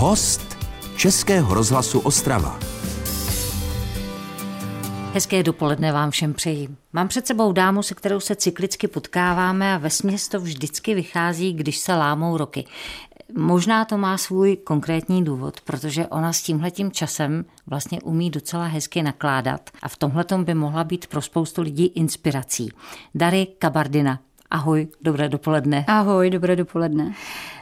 Host Českého rozhlasu Ostrava. Hezké dopoledne vám všem přeji. Mám před sebou dámu, se kterou se cyklicky potkáváme a ve to vždycky vychází, když se lámou roky. Možná to má svůj konkrétní důvod, protože ona s tímhletím časem vlastně umí docela hezky nakládat a v tomhletom by mohla být pro spoustu lidí inspirací. Dary Kabardina. Ahoj, dobré dopoledne. Ahoj, dobré dopoledne.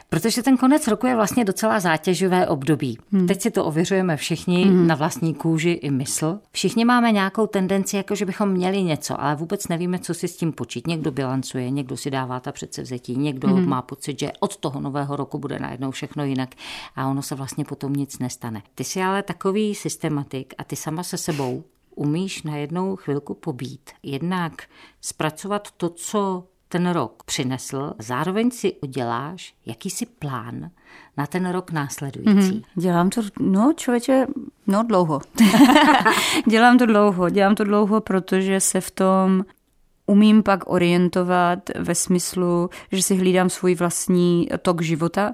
Protože ten konec roku je vlastně docela zátěžové období. Hmm. Teď si to ověřujeme všichni hmm. na vlastní kůži i mysl. Všichni máme nějakou tendenci, jako že bychom měli něco, ale vůbec nevíme, co si s tím počít. Někdo bilancuje, někdo si dává ta předsevzetí, někdo hmm. má pocit, že od toho nového roku bude najednou všechno jinak a ono se vlastně potom nic nestane. Ty jsi ale takový systematik a ty sama se sebou umíš na jednou chvilku pobít. Jednak zpracovat to, co ten rok přinesl, zároveň si uděláš jakýsi plán na ten rok následující. Mm-hmm. Dělám to, no člověče, no dlouho. dělám to dlouho, dělám to dlouho, protože se v tom umím pak orientovat ve smyslu, že si hlídám svůj vlastní tok života,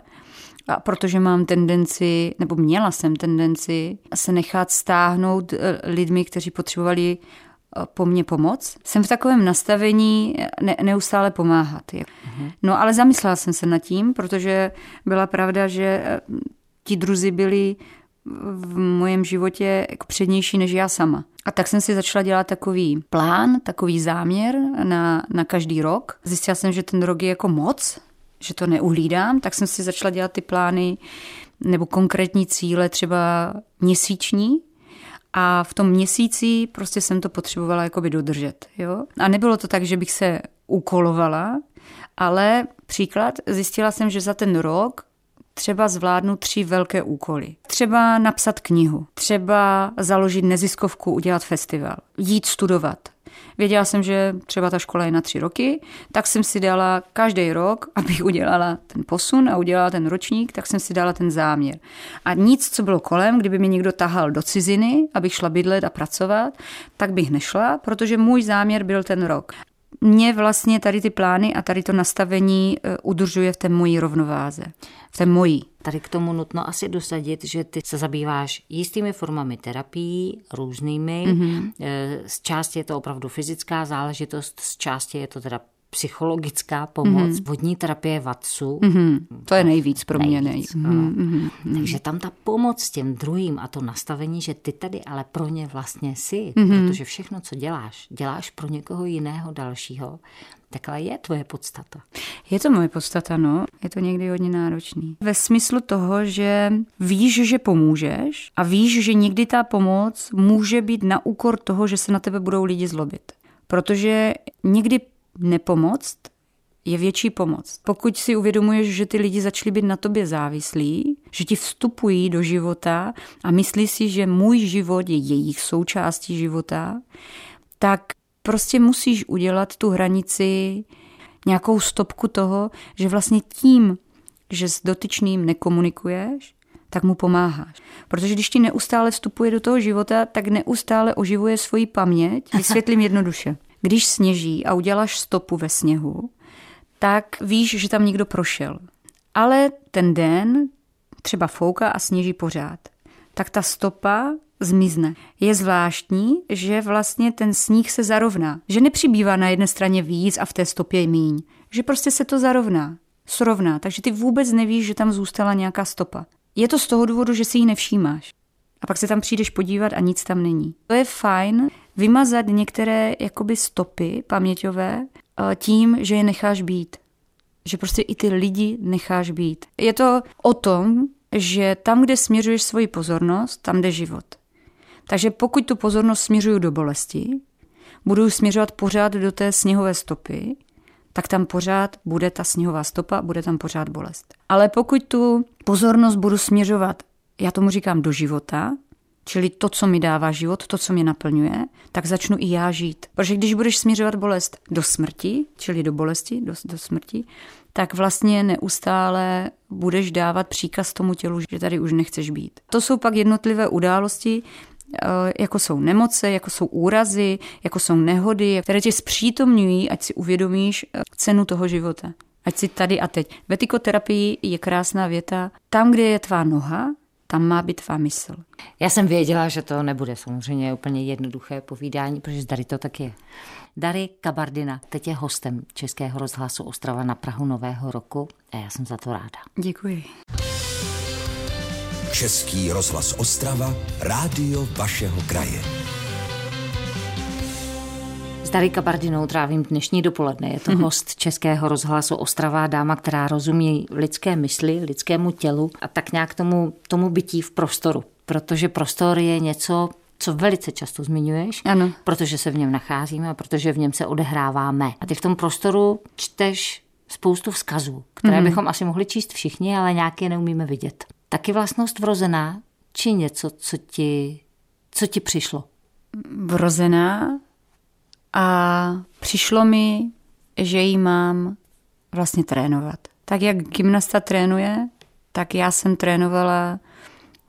a protože mám tendenci, nebo měla jsem tendenci se nechat stáhnout eh, lidmi, kteří potřebovali po mně pomoc. Jsem v takovém nastavení ne, neustále pomáhat. Mhm. No ale zamyslela jsem se nad tím, protože byla pravda, že eh, ti druzi byli v mojem životě přednější než já sama. A tak jsem si začala dělat takový plán, takový záměr na, na každý rok. Zjistila jsem, že ten rok je jako moc, že to neuhlídám, tak jsem si začala dělat ty plány nebo konkrétní cíle třeba měsíční, a v tom měsíci prostě jsem to potřebovala jakoby dodržet. Jo? A nebylo to tak, že bych se ukolovala, ale příklad, zjistila jsem, že za ten rok třeba zvládnu tři velké úkoly. Třeba napsat knihu, třeba založit neziskovku, udělat festival, jít studovat, Věděla jsem, že třeba ta škola je na tři roky, tak jsem si dala každý rok, abych udělala ten posun a udělala ten ročník, tak jsem si dala ten záměr. A nic, co bylo kolem, kdyby mi někdo tahal do ciziny, abych šla bydlet a pracovat, tak bych nešla, protože můj záměr byl ten rok mě vlastně tady ty plány a tady to nastavení e, udržuje v té mojí rovnováze. V té mojí. Tady k tomu nutno asi dosadit, že ty se zabýváš jistými formami terapií, různými. Mm-hmm. Z části je to opravdu fyzická záležitost, z části je to teda psychologická pomoc, mm-hmm. vodní terapie VATSu. Mm-hmm. To je nejvíc pro mě. Nejvíc, nej. mm-hmm. Takže tam ta pomoc těm druhým a to nastavení, že ty tady ale pro ně vlastně jsi, mm-hmm. protože všechno, co děláš, děláš pro někoho jiného dalšího, Taková je tvoje podstata. Je to moje podstata, no. Je to někdy hodně náročný. Ve smyslu toho, že víš, že pomůžeš a víš, že někdy ta pomoc může být na úkor toho, že se na tebe budou lidi zlobit. Protože někdy nepomoct je větší pomoc. Pokud si uvědomuješ, že ty lidi začali být na tobě závislí, že ti vstupují do života a myslí si, že můj život je jejich součástí života, tak prostě musíš udělat tu hranici, nějakou stopku toho, že vlastně tím, že s dotyčným nekomunikuješ, tak mu pomáháš. Protože když ti neustále vstupuje do toho života, tak neustále oživuje svoji paměť. Vysvětlím jednoduše. Když sněží a uděláš stopu ve sněhu, tak víš, že tam někdo prošel. Ale ten den třeba fouká a sněží pořád. Tak ta stopa zmizne. Je zvláštní, že vlastně ten sníh se zarovná. Že nepřibývá na jedné straně víc a v té stopě míň. Že prostě se to zarovná. Srovná. Takže ty vůbec nevíš, že tam zůstala nějaká stopa. Je to z toho důvodu, že si ji nevšímáš. A pak se tam přijdeš podívat a nic tam není. To je fajn vymazat některé jakoby stopy paměťové eh, tím, že je necháš být. Že prostě i ty lidi necháš být. Je to o tom, že tam, kde směřuješ svoji pozornost, tam jde život. Takže pokud tu pozornost směřuju do bolesti, budu směřovat pořád do té sněhové stopy, tak tam pořád bude ta sněhová stopa, bude tam pořád bolest. Ale pokud tu pozornost budu směřovat, já tomu říkám do života, čili to, co mi dává život, to, co mě naplňuje, tak začnu i já žít. Protože když budeš směřovat bolest do smrti, čili do bolesti, do, do smrti, tak vlastně neustále budeš dávat příkaz tomu tělu, že tady už nechceš být. To jsou pak jednotlivé události, Eh, jako jsou nemoce, jako jsou úrazy, jako jsou nehody, které tě zpřítomňují, ať si uvědomíš eh, cenu toho života. Ať si tady a teď. Ve tykoterapii je krásná věta, tam, kde je tvá noha, tam má být tvá mysl. Já jsem věděla, že to nebude samozřejmě úplně jednoduché povídání, protože tady to tak je. Dary Kabardina teď je hostem Českého rozhlasu Ostrava na Prahu Nového roku a já jsem za to ráda. Děkuji. Český rozhlas Ostrava, rádio vašeho kraje. Dary Kabardinou trávím dnešní dopoledne. Je to mm-hmm. host Českého rozhlasu Ostrava, dáma, která rozumí lidské mysli, lidskému tělu a tak nějak tomu, tomu bytí v prostoru. Protože prostor je něco, co velice často zmiňuješ, ano. protože se v něm nacházíme a protože v něm se odehráváme. A ty v tom prostoru čteš spoustu vzkazů, které mm-hmm. bychom asi mohli číst všichni, ale nějaké neumíme vidět. Taky vlastnost vrozená, či něco, co ti, co ti přišlo? Vrozená a přišlo mi, že ji mám vlastně trénovat. Tak jak gymnasta trénuje, tak já jsem trénovala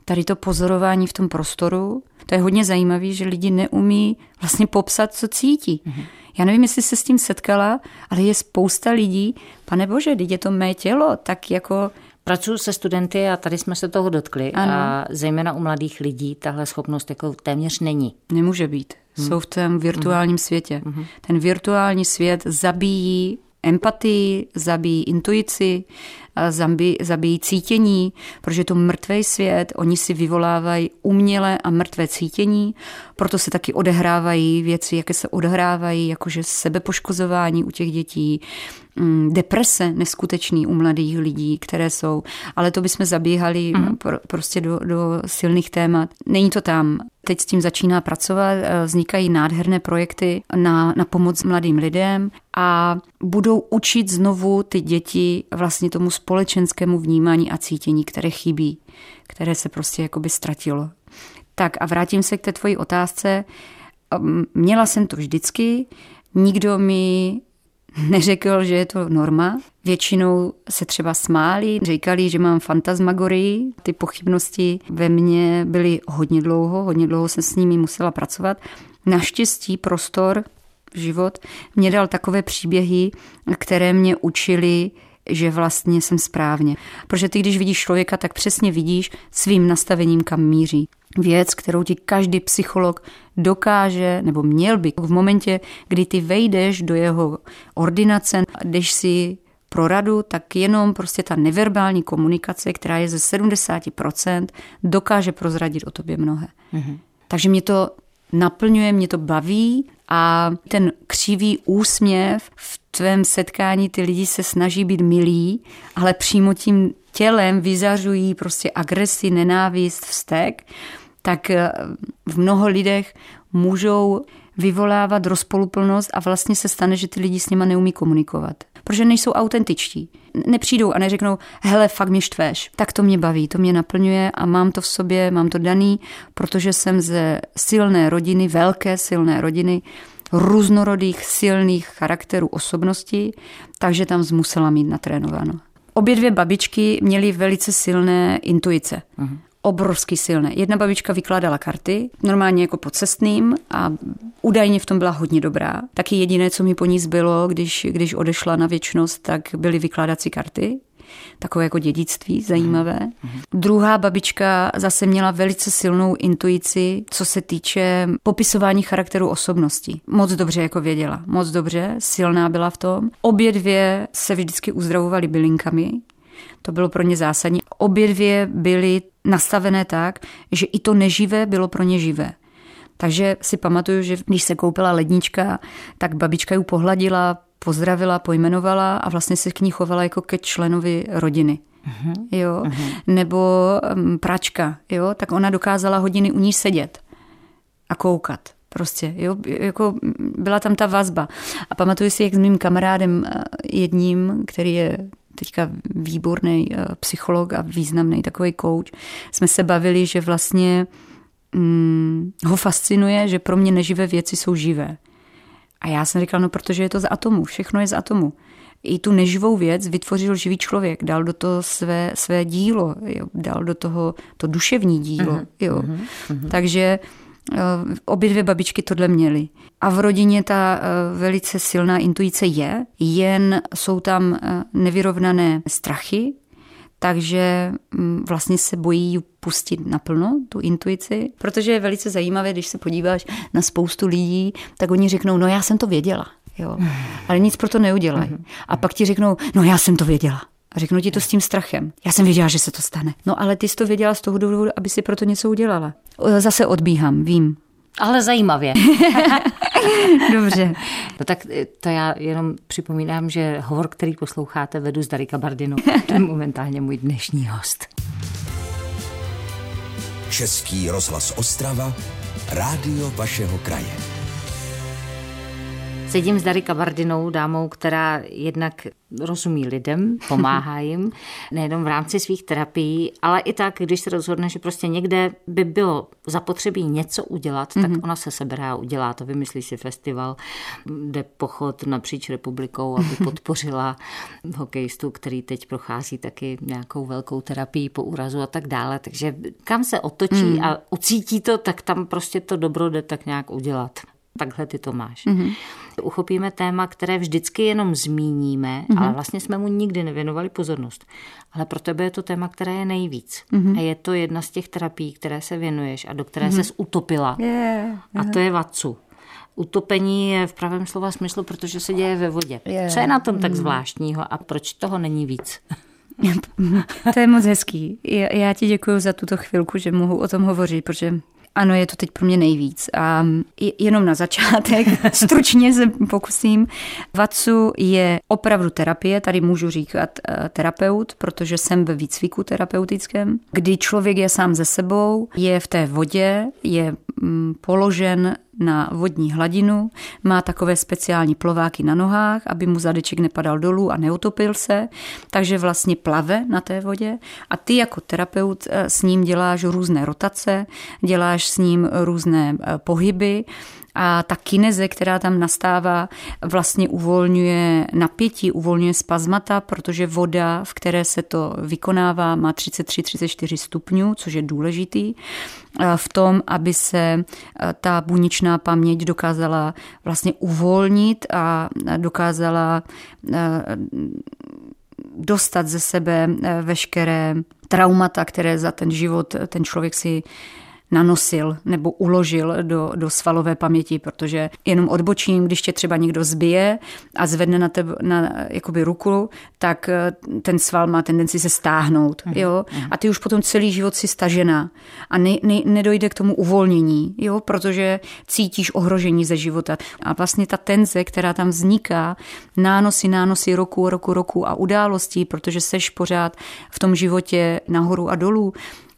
tady to pozorování v tom prostoru. To je hodně zajímavé, že lidi neumí vlastně popsat, co cítí. Mm-hmm. Já nevím, jestli se s tím setkala, ale je spousta lidí, pane bože, teď je to mé tělo, tak jako Pracuji se studenty a tady jsme se toho dotkli ano. a zejména u mladých lidí tahle schopnost jako téměř není. Nemůže být. Hmm. Jsou v tom virtuálním hmm. světě. Hmm. Ten virtuální svět zabíjí empatii, zabíjí intuici, zabíjí, zabíjí cítění, protože to mrtvý svět, oni si vyvolávají umělé a mrtvé cítění, proto se taky odehrávají věci, jaké se odehrávají, jakože sebepoškozování u těch dětí, mm, deprese neskutečný u mladých lidí, které jsou, ale to bychom zabíhali mm. pro, prostě do, do silných témat. Není to tam. Teď s tím začíná pracovat, eh, vznikají nádherné projekty na, na pomoc mladým lidem a budou učit znovu ty děti vlastně tomu společenskému vnímání a cítění, které chybí, které se prostě jakoby ztratilo. Tak a vrátím se k té tvoji otázce. Měla jsem to vždycky, nikdo mi neřekl, že je to norma. Většinou se třeba smáli, říkali, že mám fantasmagorii. Ty pochybnosti ve mně byly hodně dlouho, hodně dlouho jsem s nimi musela pracovat. Naštěstí prostor, život mě dal takové příběhy, které mě učili že vlastně jsem správně. Protože ty, když vidíš člověka, tak přesně vidíš svým nastavením, kam míří. Věc, kterou ti každý psycholog dokáže, nebo měl by v momentě, kdy ty vejdeš do jeho ordinace, jdeš si pro radu, tak jenom prostě ta neverbální komunikace, která je ze 70%, dokáže prozradit o tobě mnohé. Mm-hmm. Takže mě to naplňuje, mě to baví a ten křivý úsměv v tvém setkání ty lidi se snaží být milí, ale přímo tím tělem vyzařují prostě agresi, nenávist, vztek, tak eh, v mnoho lidech můžou vyvolávat rozpoluplnost a vlastně se stane, že ty lidi s nima neumí komunikovat. Protože nejsou autentičtí. Nepřijdou a neřeknou, hele, fakt mě štveš. Tak to mě baví, to mě naplňuje a mám to v sobě, mám to daný, protože jsem ze silné rodiny, velké silné rodiny, různorodých silných charakterů osobností, takže tam musela mít natrénováno. Obě dvě babičky měly velice silné intuice. Uh-huh obrovsky silné. Jedna babička vykládala karty, normálně jako po cestným a údajně v tom byla hodně dobrá. Taky jediné, co mi po ní zbylo, když, když odešla na věčnost, tak byly vykládací karty takové jako dědictví zajímavé. Mm-hmm. Druhá babička zase měla velice silnou intuici, co se týče popisování charakteru osobnosti. Moc dobře jako věděla, moc dobře, silná byla v tom. Obě dvě se vždycky uzdravovaly bylinkami, to bylo pro ně zásadní. Obě dvě byly nastavené tak, že i to neživé bylo pro ně živé. Takže si pamatuju, že když se koupila lednička, tak babička ji pohladila, pozdravila, pojmenovala a vlastně se k ní chovala jako ke členovi rodiny. Uh-huh. Jo? Uh-huh. Nebo um, pračka, jo? tak ona dokázala hodiny u ní sedět a koukat. Prostě, jo, jako byla tam ta vazba. A pamatuju si, jak s mým kamarádem uh, jedním, který je teďka výborný uh, psycholog a významný takový coach, jsme se bavili, že vlastně mm, ho fascinuje, že pro mě neživé věci jsou živé. A já jsem říkal, no protože je to z atomu, všechno je z atomu. I tu neživou věc vytvořil živý člověk, dal do toho své, své dílo, jo, dal do toho to duševní dílo. Uh-huh, jo. Uh-huh. Takže Obě dvě babičky tohle měly. A v rodině ta velice silná intuice je, jen jsou tam nevyrovnané strachy, takže mm, vlastně se bojí pustit naplno, tu intuici, protože je velice zajímavé, když se podíváš na spoustu lidí, tak oni řeknou, no já jsem to věděla, jo, ale nic pro to neudělají. Mhm. A pak ti řeknou, no já jsem to věděla. A řeknu ti to s tím strachem. Já jsem věděla, že se to stane. No ale ty jsi to věděla z toho důvodu, aby si pro to něco udělala. Zase odbíhám, vím. Ale zajímavě. Dobře. No tak eh, to já jenom připomínám, že hovor, který posloucháte, vedu s Darika Bardinu. To je momentálně můj dnešní host. Český rozhlas Ostrava, rádio vašeho kraje. Sedím s Dary Kabardinou, dámou, která jednak rozumí lidem, pomáhá jim, nejenom v rámci svých terapií, ale i tak, když se rozhodne, že prostě někde by bylo zapotřebí něco udělat, mm-hmm. tak mhm. ona se sebere a udělá to. Vymyslí si festival, jde pochod napříč republikou, aby podpořila hokejistu, který teď prochází taky nějakou velkou terapii po úrazu a tak dále. Takže kam se otočí mm. a ucítí to, tak tam prostě to dobro jde tak nějak udělat. Takhle ty to máš. Mm-hmm. Uchopíme téma, které vždycky jenom zmíníme, mm-hmm. ale vlastně jsme mu nikdy nevěnovali pozornost. Ale pro tebe je to téma, které je nejvíc. Mm-hmm. A je to jedna z těch terapií, které se věnuješ a do které mm-hmm. ses utopila. Yeah. A to je Vatsu. Utopení je v pravém slova smyslu, protože se děje ve vodě. Yeah. Co je na tom tak mhm. zvláštního a proč toho není víc? to je moc hezký. Já ti děkuji za tuto chvilku, že mohu o tom hovořit, protože ano, je to teď pro mě nejvíc. A jenom na začátek, stručně se pokusím. Vatsu je opravdu terapie, tady můžu říkat eh, terapeut, protože jsem ve výcviku terapeutickém, kdy člověk je sám ze sebou, je v té vodě, je mm, položen na vodní hladinu, má takové speciální plováky na nohách, aby mu zadeček nepadal dolů a neutopil se, takže vlastně plave na té vodě. A ty jako terapeut eh, s ním děláš různé rotace, děláš s ním různé eh, pohyby, a ta kineze, která tam nastává, vlastně uvolňuje napětí, uvolňuje spazmata, protože voda, v které se to vykonává, má 33-34 stupňů, což je důležitý v tom, aby se ta buněčná paměť dokázala vlastně uvolnit a dokázala dostat ze sebe veškeré traumata, které za ten život ten člověk si nanosil nebo uložil do, do svalové paměti, protože jenom odbočím, když tě třeba někdo zbije a zvedne na tebe na jakoby ruku, tak eh, ten sval má tendenci se stáhnout. Mhm, jo? Mhm. A ty už potom celý život si stažená a ne, ne, nedojde k tomu uvolnění, jo? protože cítíš ohrožení ze života. A vlastně ta tenze, která tam vzniká, nánosy, nánosy roku, roku, roku a událostí, protože seš pořád v tom životě nahoru a dolů,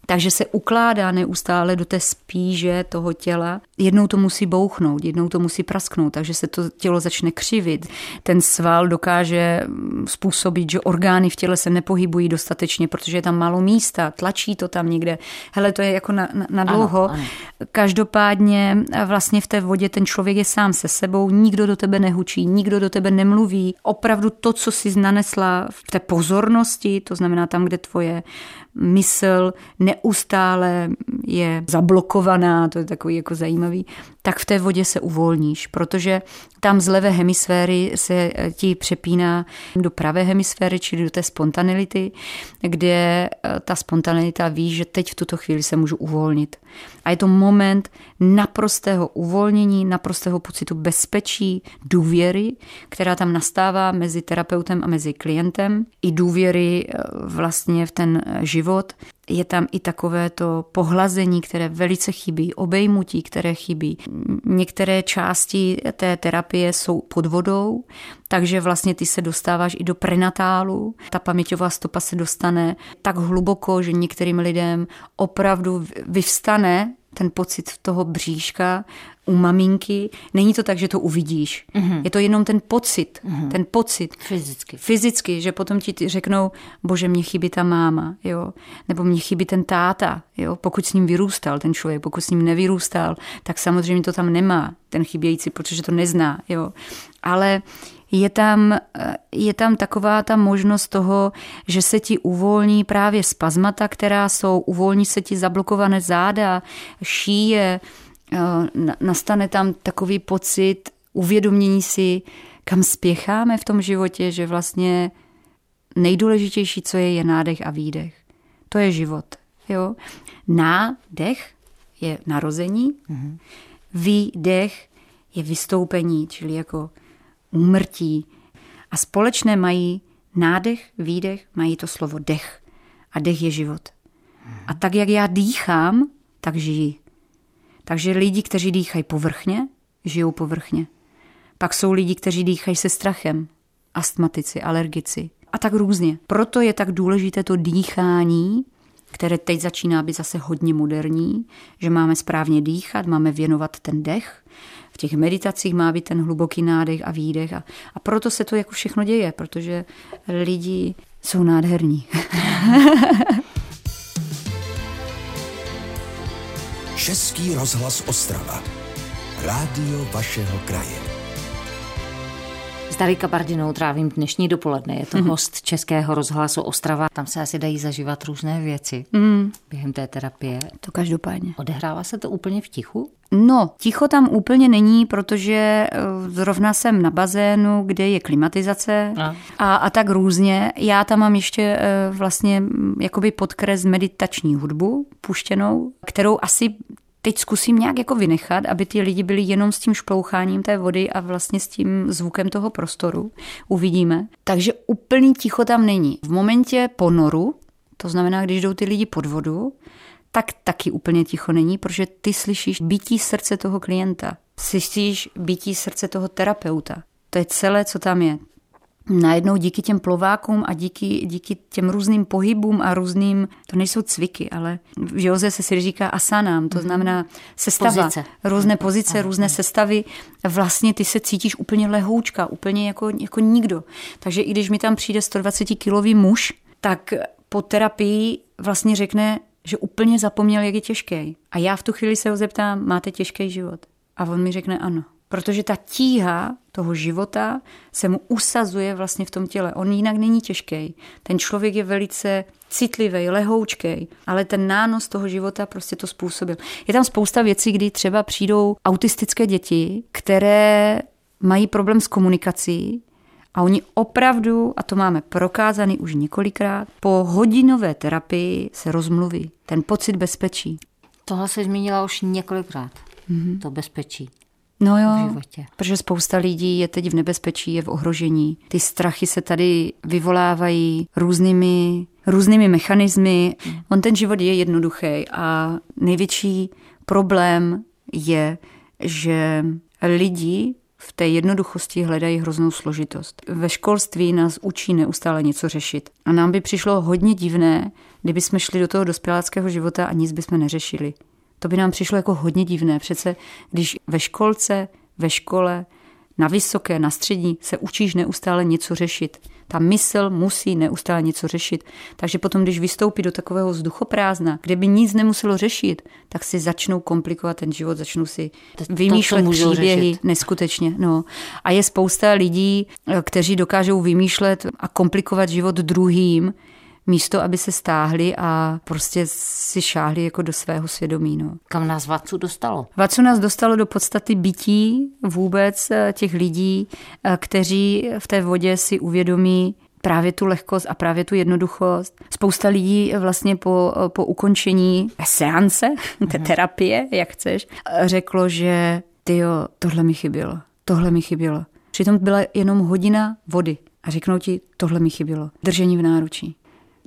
takže se ukládá neustále do té spíže toho těla. Jednou to musí bouchnout, jednou to musí prasknout, takže se to tělo začne křivit. Ten sval dokáže způsobit, že orgány v těle se nepohybují dostatečně, protože je tam málo místa, tlačí to tam někde. Hele, to je jako na, na, na dlouho. Ano, ano. Každopádně vlastně v té vodě ten člověk je sám se sebou, nikdo do tebe nehučí, nikdo do tebe nemluví. Opravdu to, co si nanesla v té pozornosti, to znamená tam, kde tvoje mysl neustále je zablokovaná, to je takový jako zajímavý, nový tak v té vodě se uvolníš, protože tam z levé hemisféry se ti přepíná do pravé hemisféry, čili do té spontanility, kde eh, ta spontanilita ví, že teď v tuto chvíli se můžu uvolnit. A je to moment naprostého uvolnění, naprostého pocitu bezpečí, důvěry, která tam nastává mezi terapeutem a mezi klientem, i důvěry eh, vlastně v ten život, je tam i takové to pohlazení, které velice chybí, obejmutí, které chybí. Některé části té terapie jsou pod vodou, takže vlastně ty se dostáváš i do prenatálu. Ta paměťová stopa se dostane tak hluboko, že některým lidem opravdu vyvstane ten pocit toho bříška u maminky. Není to tak, že to uvidíš. Mm-hmm. Je to jenom ten pocit. Mm-hmm. Ten pocit. Fyzicky. Fyzicky, že potom ti řeknou, bože, mě chybí ta máma, jo. Nebo mě chybí ten táta, jo. Pokud s ním vyrůstal ten člověk, pokud s ním nevyrůstal, tak samozřejmě to tam nemá, ten chybějící, protože to nezná, jo. Ale je tam, je tam taková ta možnost toho, že se ti uvolní právě spazmata, která jsou, uvolní se ti zablokované záda, šíje, nastane tam takový pocit uvědomění si, kam spěcháme v tom životě, že vlastně nejdůležitější, co je, je nádech a výdech. To je život. Jo? Nádech je narození, mm-hmm. výdech je vystoupení, čili jako úmrtí. A společné mají nádech, výdech, mají to slovo dech. A dech je život. A tak, jak já dýchám, tak žijí. Takže lidi, kteří dýchají povrchně, žijou povrchně. Pak jsou lidi, kteří dýchají se strachem, astmatici, alergici a tak různě. Proto je tak důležité to dýchání, které teď začíná být zase hodně moderní, že máme správně dýchat, máme věnovat ten dech. V těch meditacích má být ten hluboký nádech a výdech a, a proto se to jako všechno děje, protože lidi jsou nádherní. Český rozhlas Ostrava. Rádio vašeho kraje. S Dary Kabardinou trávím dnešní dopoledne. Je to mm-hmm. host Českého rozhlasu Ostrava. Tam se asi dají zažívat různé věci mm. během té terapie. To každopádně. Odehrává se to úplně v tichu? No, ticho tam úplně není, protože eh, zrovna jsem na bazénu, kde je klimatizace a, a, a tak různě. Já tam mám ještě eh, vlastně jakoby podkres meditační hudbu puštěnou, kterou asi teď zkusím nějak jako vynechat, aby ty lidi byli jenom s tím šploucháním té vody a vlastně s tím zvukem toho prostoru. Uvidíme. Takže úplný ticho tam není. V momentě ponoru, to znamená, když jdou ty lidi pod vodu, tak taky úplně ticho není, protože ty slyšíš bytí srdce toho klienta. Slyšíš bytí srdce toho terapeuta. To je celé, co tam je najednou díky těm plovákům a díky, díky těm různým pohybům a různým, to nejsou cviky, ale v Joze se si říká asanám, to mhm. znamená sestava, pozice. různé mhm. pozice, různé sestavy, vlastně ty se cítíš úplně lehoučka, úplně jako, jako nikdo. Takže i když mi tam přijde 120 kilový muž, tak po terapii vlastně řekne, že úplně zapomněl, jak je těžký. A já v tu chvíli se ho zeptám, máte těžký život? A on mi řekne ano. Protože ta tíha toho života se mu usazuje vlastně v tom těle. On jinak není těžký. Ten člověk je velice citlivý, lehoučký, ale ten nános toho života prostě to způsobil. Je tam spousta věcí, kdy třeba přijdou autistické děti, které mají problém s komunikací a oni opravdu, a to máme prokázaný už několikrát, po hodinové terapii se rozmluví. Ten pocit bezpečí. Tohle se zmínila už několikrát. Mm-hmm. To bezpečí. No jo, v životě. protože spousta lidí je teď v nebezpečí, je v ohrožení. Ty strachy se tady vyvolávají různými, různými mechanismy. On ten život je jednoduchý a největší problém je, že lidi v té jednoduchosti hledají hroznou složitost. Ve školství nás učí neustále něco řešit. A nám by přišlo hodně divné, kdyby jsme šli do toho dospěláckého života a nic bychom neřešili. To by nám přišlo jako hodně divné. Přece když ve školce, ve škole, na vysoké, na střední se učíš neustále něco řešit. Ta mysl musí neustále něco řešit. Takže potom, když vystoupí do takového vzduchoprázdna, kde by nic nemuselo řešit, tak si začnou komplikovat ten život, začnou si vymýšlet to, příběhy řešit. neskutečně. No. A je spousta lidí, kteří dokážou vymýšlet a komplikovat život druhým, místo, aby se stáhli a prostě si šáhli jako do svého svědomí. No. Kam nás Vacu dostalo? Vacu nás dostalo do podstaty bytí vůbec eh, těch lidí, eh, kteří v té vodě si uvědomí právě tu lehkost a právě tu jednoduchost. Spousta lidí vlastně po, eh, po ukončení seance, té mhm. terapie, jak chceš, řeklo, že ty jo, tohle mi chybělo, tohle mi chybělo. Přitom byla jenom hodina vody a řeknou ti, tohle mi chybělo. Držení v náručí.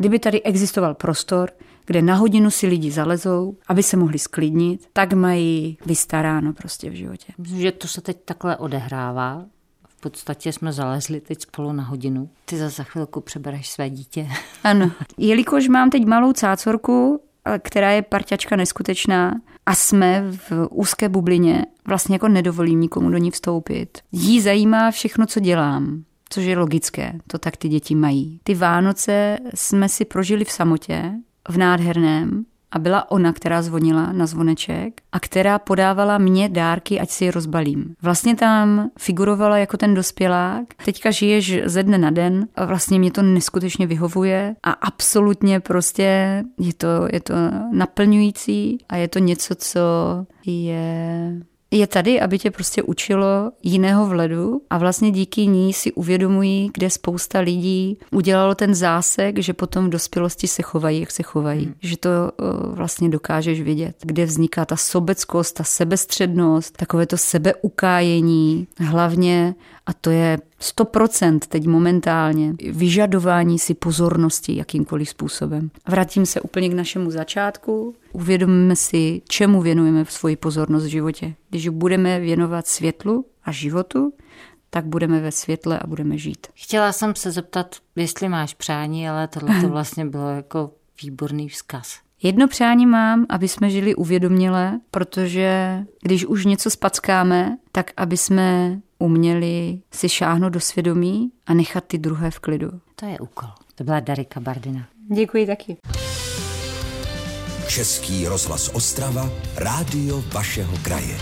Kdyby tady existoval prostor, kde na hodinu si lidi zalezou, aby se mohli sklidnit, tak mají vystaráno prostě v životě. Myslím, že to se teď takhle odehrává. V podstatě jsme zalezli teď spolu na hodinu. Ty za, za chvilku přebereš své dítě. Ano. Jelikož mám teď malou cácorku, která je parťačka neskutečná a jsme v úzké bublině, vlastně jako nedovolím nikomu do ní vstoupit. Jí zajímá všechno, co dělám což je logické, to tak ty děti mají. Ty Vánoce jsme si prožili v samotě, v nádherném, a byla ona, která zvonila na zvoneček a která podávala mě dárky, ať si je rozbalím. Vlastně tam figurovala jako ten dospělák. Teďka žiješ ze dne na den a vlastně mě to neskutečně vyhovuje a absolutně prostě je to, je to naplňující a je to něco, co je je tady, aby tě prostě učilo jiného vledu a vlastně díky ní si uvědomují, kde spousta lidí udělalo ten zásek, že potom v dospělosti se chovají, jak se chovají. Hmm. Že to uh, vlastně dokážeš vidět, kde vzniká ta sobeckost, ta sebestřednost, takové to sebeukájení, hlavně a to je 100% teď momentálně vyžadování si pozornosti jakýmkoliv způsobem. Vrátím se úplně k našemu začátku. Uvědomíme si, čemu věnujeme svoji pozornost v životě. Když budeme věnovat světlu a životu, tak budeme ve světle a budeme žít. Chtěla jsem se zeptat, jestli máš přání, ale tohle to vlastně bylo jako výborný vzkaz. Jedno přání mám, aby jsme žili uvědoměle, protože když už něco spackáme, tak aby jsme uměli si šáhnout do svědomí a nechat ty druhé v klidu. To je úkol. To byla Darika Bardina. Děkuji taky. Český rozhlas Ostrava, rádio vašeho kraje.